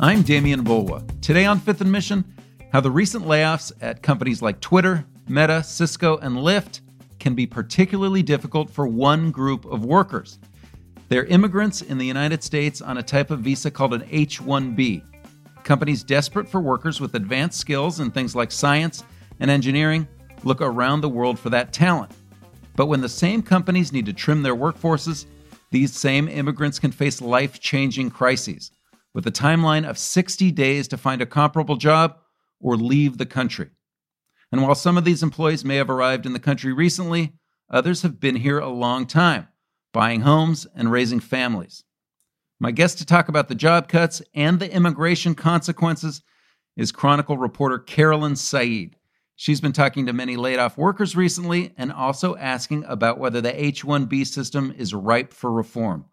I'm Demian Bulwa. Today on Fifth and Mission, how the recent layoffs at companies like Twitter, Meta, Cisco, and Lyft can be particularly difficult for one group of workers. They're immigrants in the United States on a type of visa called an H 1B. Companies desperate for workers with advanced skills in things like science and engineering look around the world for that talent. But when the same companies need to trim their workforces, these same immigrants can face life changing crises with a timeline of 60 days to find a comparable job or leave the country. And while some of these employees may have arrived in the country recently, others have been here a long time, buying homes and raising families. My guest to talk about the job cuts and the immigration consequences is Chronicle reporter Carolyn Said. She's been talking to many laid off workers recently and also asking about whether the H 1B system is ripe for reform.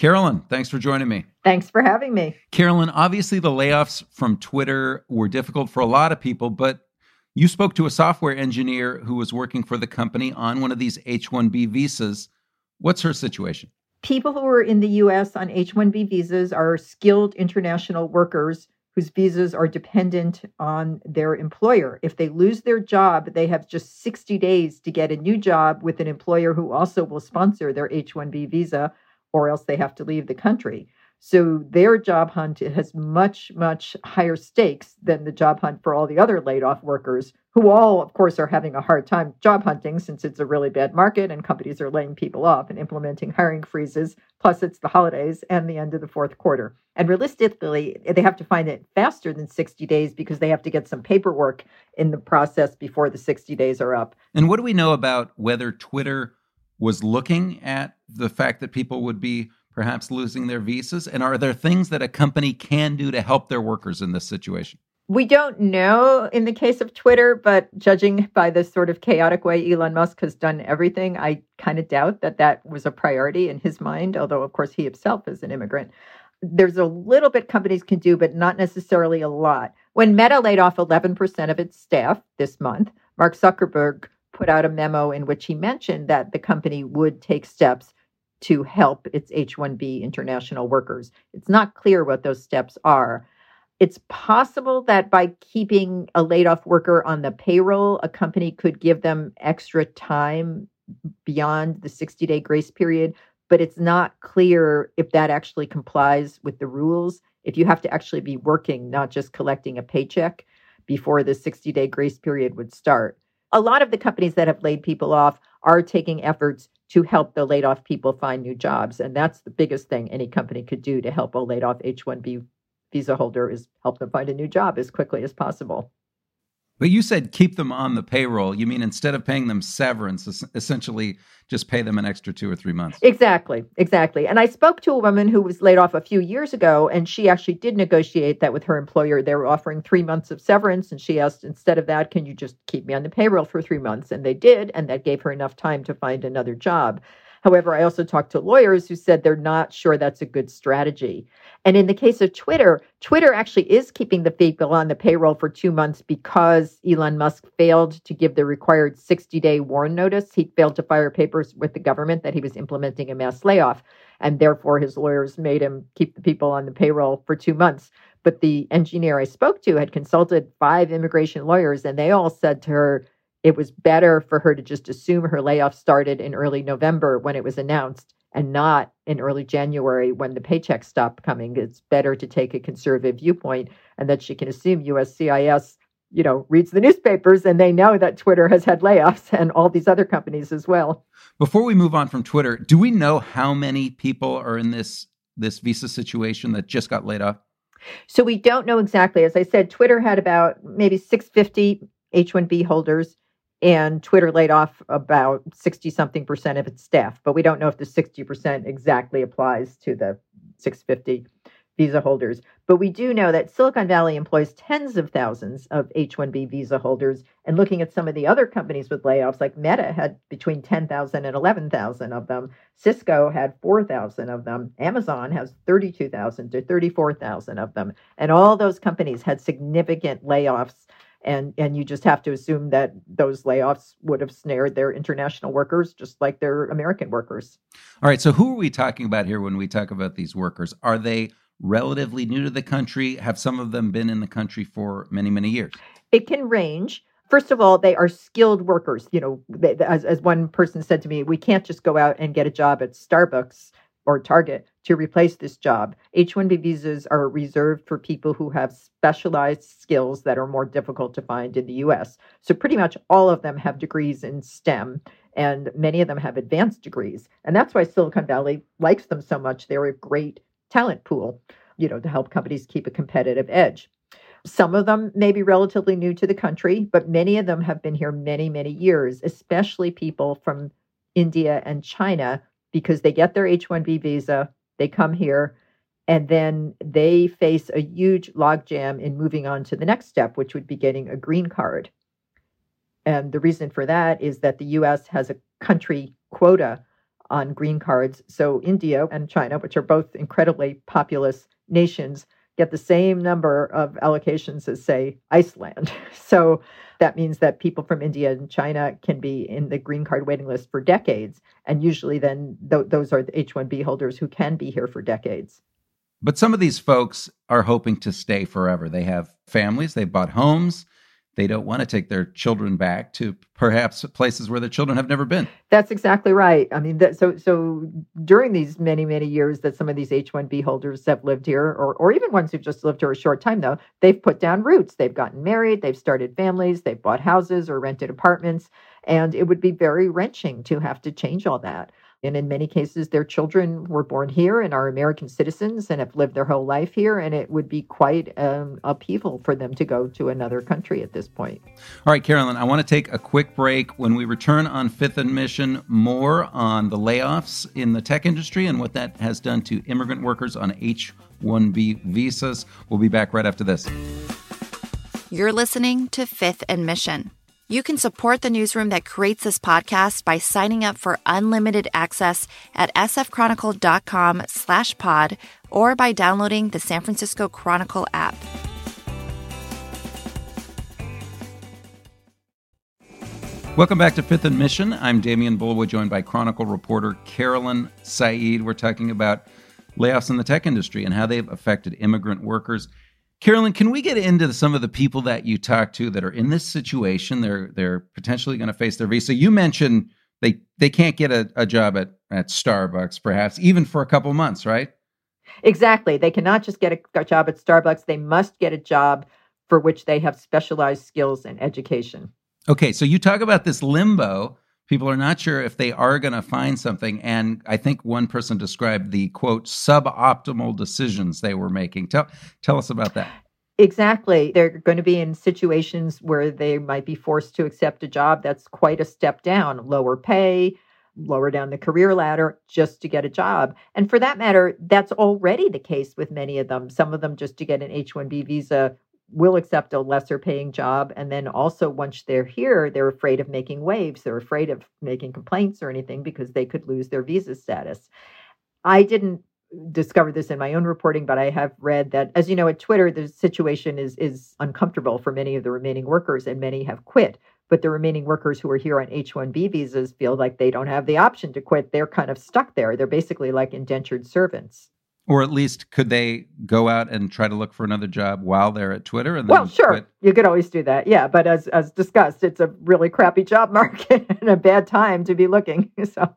Carolyn, thanks for joining me. Thanks for having me. Carolyn, obviously the layoffs from Twitter were difficult for a lot of people, but you spoke to a software engineer who was working for the company on one of these H 1B visas. What's her situation? People who are in the US on H 1B visas are skilled international workers whose visas are dependent on their employer. If they lose their job, they have just 60 days to get a new job with an employer who also will sponsor their H 1B visa, or else they have to leave the country. So their job hunt has much, much higher stakes than the job hunt for all the other laid off workers, who all, of course, are having a hard time job hunting since it's a really bad market and companies are laying people off and implementing hiring freezes. Plus, it's the holidays and the end of the fourth quarter. And realistically, they have to find it faster than 60 days because they have to get some paperwork in the process before the 60 days are up. And what do we know about whether Twitter was looking at the fact that people would be perhaps losing their visas? And are there things that a company can do to help their workers in this situation? We don't know in the case of Twitter, but judging by the sort of chaotic way Elon Musk has done everything, I kind of doubt that that was a priority in his mind, although, of course, he himself is an immigrant. There's a little bit companies can do, but not necessarily a lot. When Meta laid off 11% of its staff this month, Mark Zuckerberg put out a memo in which he mentioned that the company would take steps to help its H 1B international workers. It's not clear what those steps are. It's possible that by keeping a laid off worker on the payroll, a company could give them extra time beyond the 60 day grace period, but it's not clear if that actually complies with the rules. If you have to actually be working, not just collecting a paycheck before the 60 day grace period would start. A lot of the companies that have laid people off are taking efforts to help the laid off people find new jobs. And that's the biggest thing any company could do to help a laid off H 1B visa holder is help them find a new job as quickly as possible. But you said keep them on the payroll. You mean instead of paying them severance, essentially just pay them an extra two or three months? Exactly, exactly. And I spoke to a woman who was laid off a few years ago, and she actually did negotiate that with her employer. They were offering three months of severance, and she asked, instead of that, can you just keep me on the payroll for three months? And they did, and that gave her enough time to find another job. However, I also talked to lawyers who said they're not sure that's a good strategy. And in the case of Twitter, Twitter actually is keeping the people on the payroll for two months because Elon Musk failed to give the required 60 day warn notice. He failed to fire papers with the government that he was implementing a mass layoff. And therefore, his lawyers made him keep the people on the payroll for two months. But the engineer I spoke to had consulted five immigration lawyers, and they all said to her, it was better for her to just assume her layoff started in early November when it was announced and not in early January when the paychecks stopped coming. It's better to take a conservative viewpoint and that she can assume USCIS, you know, reads the newspapers and they know that Twitter has had layoffs and all these other companies as well. Before we move on from Twitter, do we know how many people are in this this visa situation that just got laid off? So we don't know exactly. As I said, Twitter had about maybe 650 H1B holders and Twitter laid off about 60 something percent of its staff, but we don't know if the 60% exactly applies to the 650 visa holders. But we do know that Silicon Valley employs tens of thousands of H 1B visa holders. And looking at some of the other companies with layoffs, like Meta had between 10,000 and 11,000 of them. Cisco had 4,000 of them. Amazon has 32,000 to 34,000 of them. And all those companies had significant layoffs and and you just have to assume that those layoffs would have snared their international workers just like their American workers. All right, so who are we talking about here when we talk about these workers? Are they relatively new to the country? Have some of them been in the country for many, many years? It can range. First of all, they are skilled workers. You know, they, as, as one person said to me, we can't just go out and get a job at Starbucks or Target to replace this job. H 1B visas are reserved for people who have specialized skills that are more difficult to find in the US. So, pretty much all of them have degrees in STEM, and many of them have advanced degrees. And that's why Silicon Valley likes them so much. They're a great talent pool, you know, to help companies keep a competitive edge. Some of them may be relatively new to the country, but many of them have been here many, many years, especially people from India and China, because they get their H 1B visa, they come here, and then they face a huge logjam in moving on to the next step, which would be getting a green card. And the reason for that is that the US has a country quota on green cards. So India and China, which are both incredibly populous nations, get the same number of allocations as, say, Iceland. So that means that people from India and China can be in the green card waiting list for decades. And usually, then th- those are the H 1B holders who can be here for decades. But some of these folks are hoping to stay forever. They have families, they've bought homes, they don't want to take their children back to perhaps places where their children have never been. That's exactly right. I mean, that, so so during these many many years that some of these H one B holders have lived here, or or even ones who've just lived here a short time, though they've put down roots. They've gotten married, they've started families, they've bought houses or rented apartments, and it would be very wrenching to have to change all that. And in many cases, their children were born here and are American citizens and have lived their whole life here. And it would be quite um, upheaval for them to go to another country at this point. All right, Carolyn, I want to take a quick break. When we return on Fifth and Mission, more on the layoffs in the tech industry and what that has done to immigrant workers on H 1B visas. We'll be back right after this. You're listening to Fifth and Mission. You can support the newsroom that creates this podcast by signing up for unlimited access at sfchronicle.com slash pod or by downloading the San Francisco Chronicle app. Welcome back to Fifth and Mission. I'm Demian Bulwa, joined by Chronicle reporter Carolyn Said. We're talking about layoffs in the tech industry and how they've affected immigrant workers. Carolyn, can we get into some of the people that you talk to that are in this situation? They're they're potentially going to face their visa. You mentioned they they can't get a, a job at, at Starbucks, perhaps even for a couple months, right? Exactly. They cannot just get a, a job at Starbucks. They must get a job for which they have specialized skills and education. Okay, so you talk about this limbo people are not sure if they are going to find something and i think one person described the quote suboptimal decisions they were making. Tell tell us about that. Exactly. They're going to be in situations where they might be forced to accept a job that's quite a step down lower pay lower down the career ladder just to get a job. And for that matter that's already the case with many of them some of them just to get an h1b visa will accept a lesser paying job. And then also, once they're here, they're afraid of making waves. They're afraid of making complaints or anything because they could lose their visa status. I didn't discover this in my own reporting, but I have read that, as you know, at Twitter, the situation is is uncomfortable for many of the remaining workers, and many have quit. But the remaining workers who are here on H 1B visas feel like they don't have the option to quit. They're kind of stuck there. They're basically like indentured servants. Or at least could they go out and try to look for another job while they're at Twitter? And well, sure, quit? you could always do that. Yeah, but as as discussed, it's a really crappy job market and a bad time to be looking. So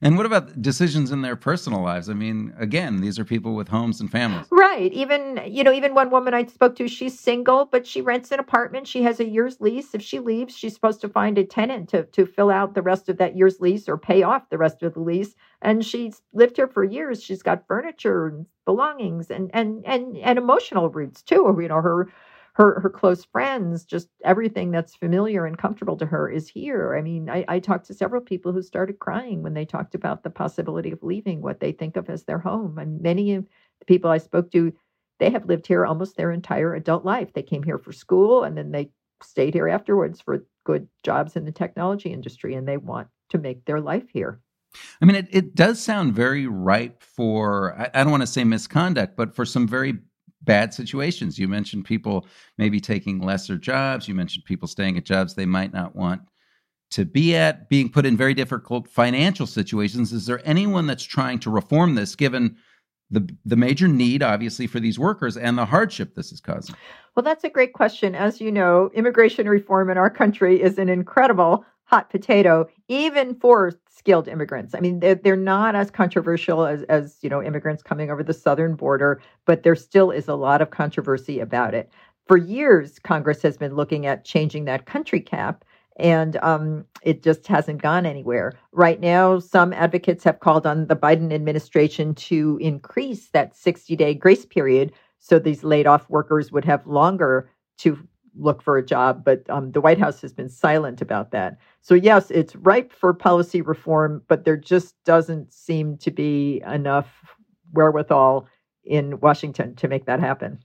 and what about decisions in their personal lives? I mean, again, these are people with homes and families. Right. Even, you know, even one woman I spoke to, she's single, but she rents an apartment. She has a year's lease. If she leaves, she's supposed to find a tenant to, to fill out the rest of that year's lease or pay off the rest of the lease. And she's lived here for years. She's got furniture and belongings and and and, and emotional roots too. You know, her her her close friends, just everything that's familiar and comfortable to her is here. I mean, I, I talked to several people who started crying when they talked about the possibility of leaving what they think of as their home. And many of the people I spoke to, they have lived here almost their entire adult life. They came here for school and then they stayed here afterwards for good jobs in the technology industry and they want to make their life here. I mean, it, it does sound very ripe for, I, I don't want to say misconduct, but for some very bad situations. You mentioned people maybe taking lesser jobs. You mentioned people staying at jobs they might not want to be at, being put in very difficult financial situations. Is there anyone that's trying to reform this given the the major need obviously for these workers and the hardship this is causing? Well, that's a great question. As you know, immigration reform in our country is an incredible hot potato, even for skilled immigrants. I mean, they're, they're not as controversial as, as, you know, immigrants coming over the southern border, but there still is a lot of controversy about it. For years, Congress has been looking at changing that country cap and um, it just hasn't gone anywhere. Right now, some advocates have called on the Biden administration to increase that 60 day grace period so these laid off workers would have longer to look for a job. But um, the White House has been silent about that. So, yes, it's ripe for policy reform, but there just doesn't seem to be enough wherewithal in Washington to make that happen.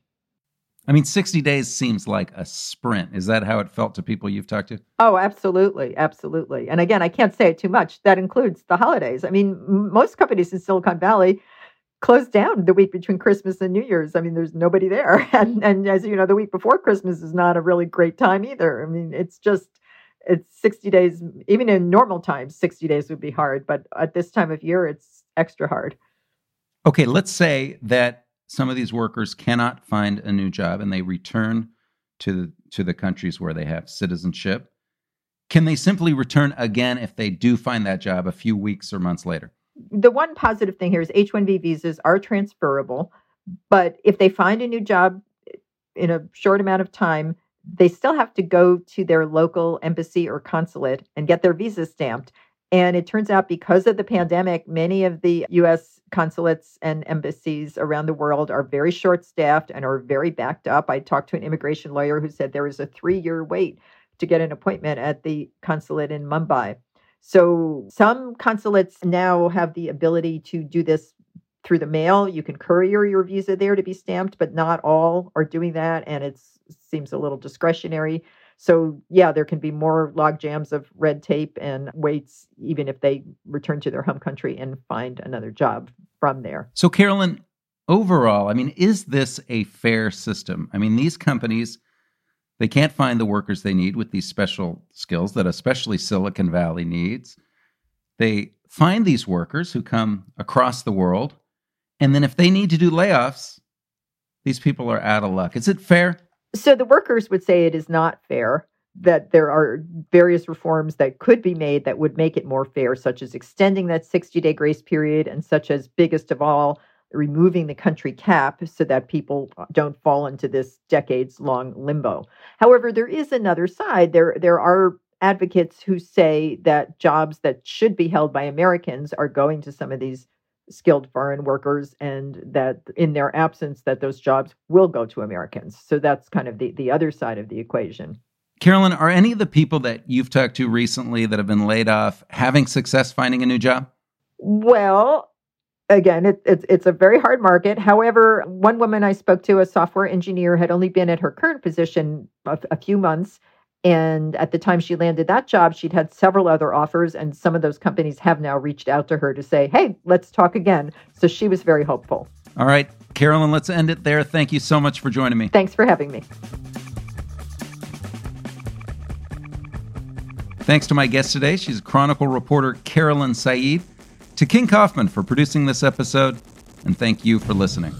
I mean, 60 days seems like a sprint. Is that how it felt to people you've talked to? Oh, absolutely. Absolutely. And again, I can't say it too much. That includes the holidays. I mean, most companies in Silicon Valley closed down the week between Christmas and New Year's. I mean, there's nobody there. And, and as you know, the week before Christmas is not a really great time either. I mean, it's just, it's 60 days, even in normal times, 60 days would be hard. But at this time of year, it's extra hard. Okay, let's say that some of these workers cannot find a new job and they return to the, to the countries where they have citizenship. Can they simply return again if they do find that job a few weeks or months later? The one positive thing here is H 1B visas are transferable, but if they find a new job eh, in a short amount of time, they still have to go to their local embassy or consulate and get their visa stamped. And it turns out because of the pandemic, many of the US consulates and embassies around the world are very short staffed and are very backed up. I talked to an immigration lawyer who said there is a three year wait to get an appointment at the consulate in Mumbai. So some consulates now have the ability to do this through the mail. You can courier your visa there to be stamped, but not all are doing that. And it seems a little discretionary. So, yeah, there can be more log jams of red tape and waits, even if they return to their home country and find another job from there. So, Carolyn, overall, I mean, is this a fair system? I mean, these companies, they can't find the workers they need with these special skills that especially Silicon Valley needs. They find these workers who come across the world. And then if they need to do layoffs, these people are out of luck. Is it fair? So the workers would say it is not fair, that there are various reforms that could be made that would make it more fair, such as extending that 60 day grace period, and such as biggest of all, removing the country cap so that people don't fall into this decades long limbo. However, there is another side. There, there are advocates who say that jobs that should be held by Americans are going to some of these skilled foreign workers and that in their absence that those jobs will go to Americans. So that's kind of the, the other side of the equation. Carolyn, are any of the people that you've talked to recently that have been laid off having success finding a new job? Well, again, it, it's it's a very hard market. However, one woman I spoke to, a software engineer, had only been at her current position a, a few months, and at the time she landed that job, she'd had several other offers, and some of those companies have now reached out to her to say, hey, let's talk again. So she was very hopeful. All right, Carolyn, let's end it there. Thank you so much for joining me. Thanks for having me. Thanks to my guest today. She's Chronicle reporter Carolyn Said. To King Kaufman for producing this episode, and thank you for listening.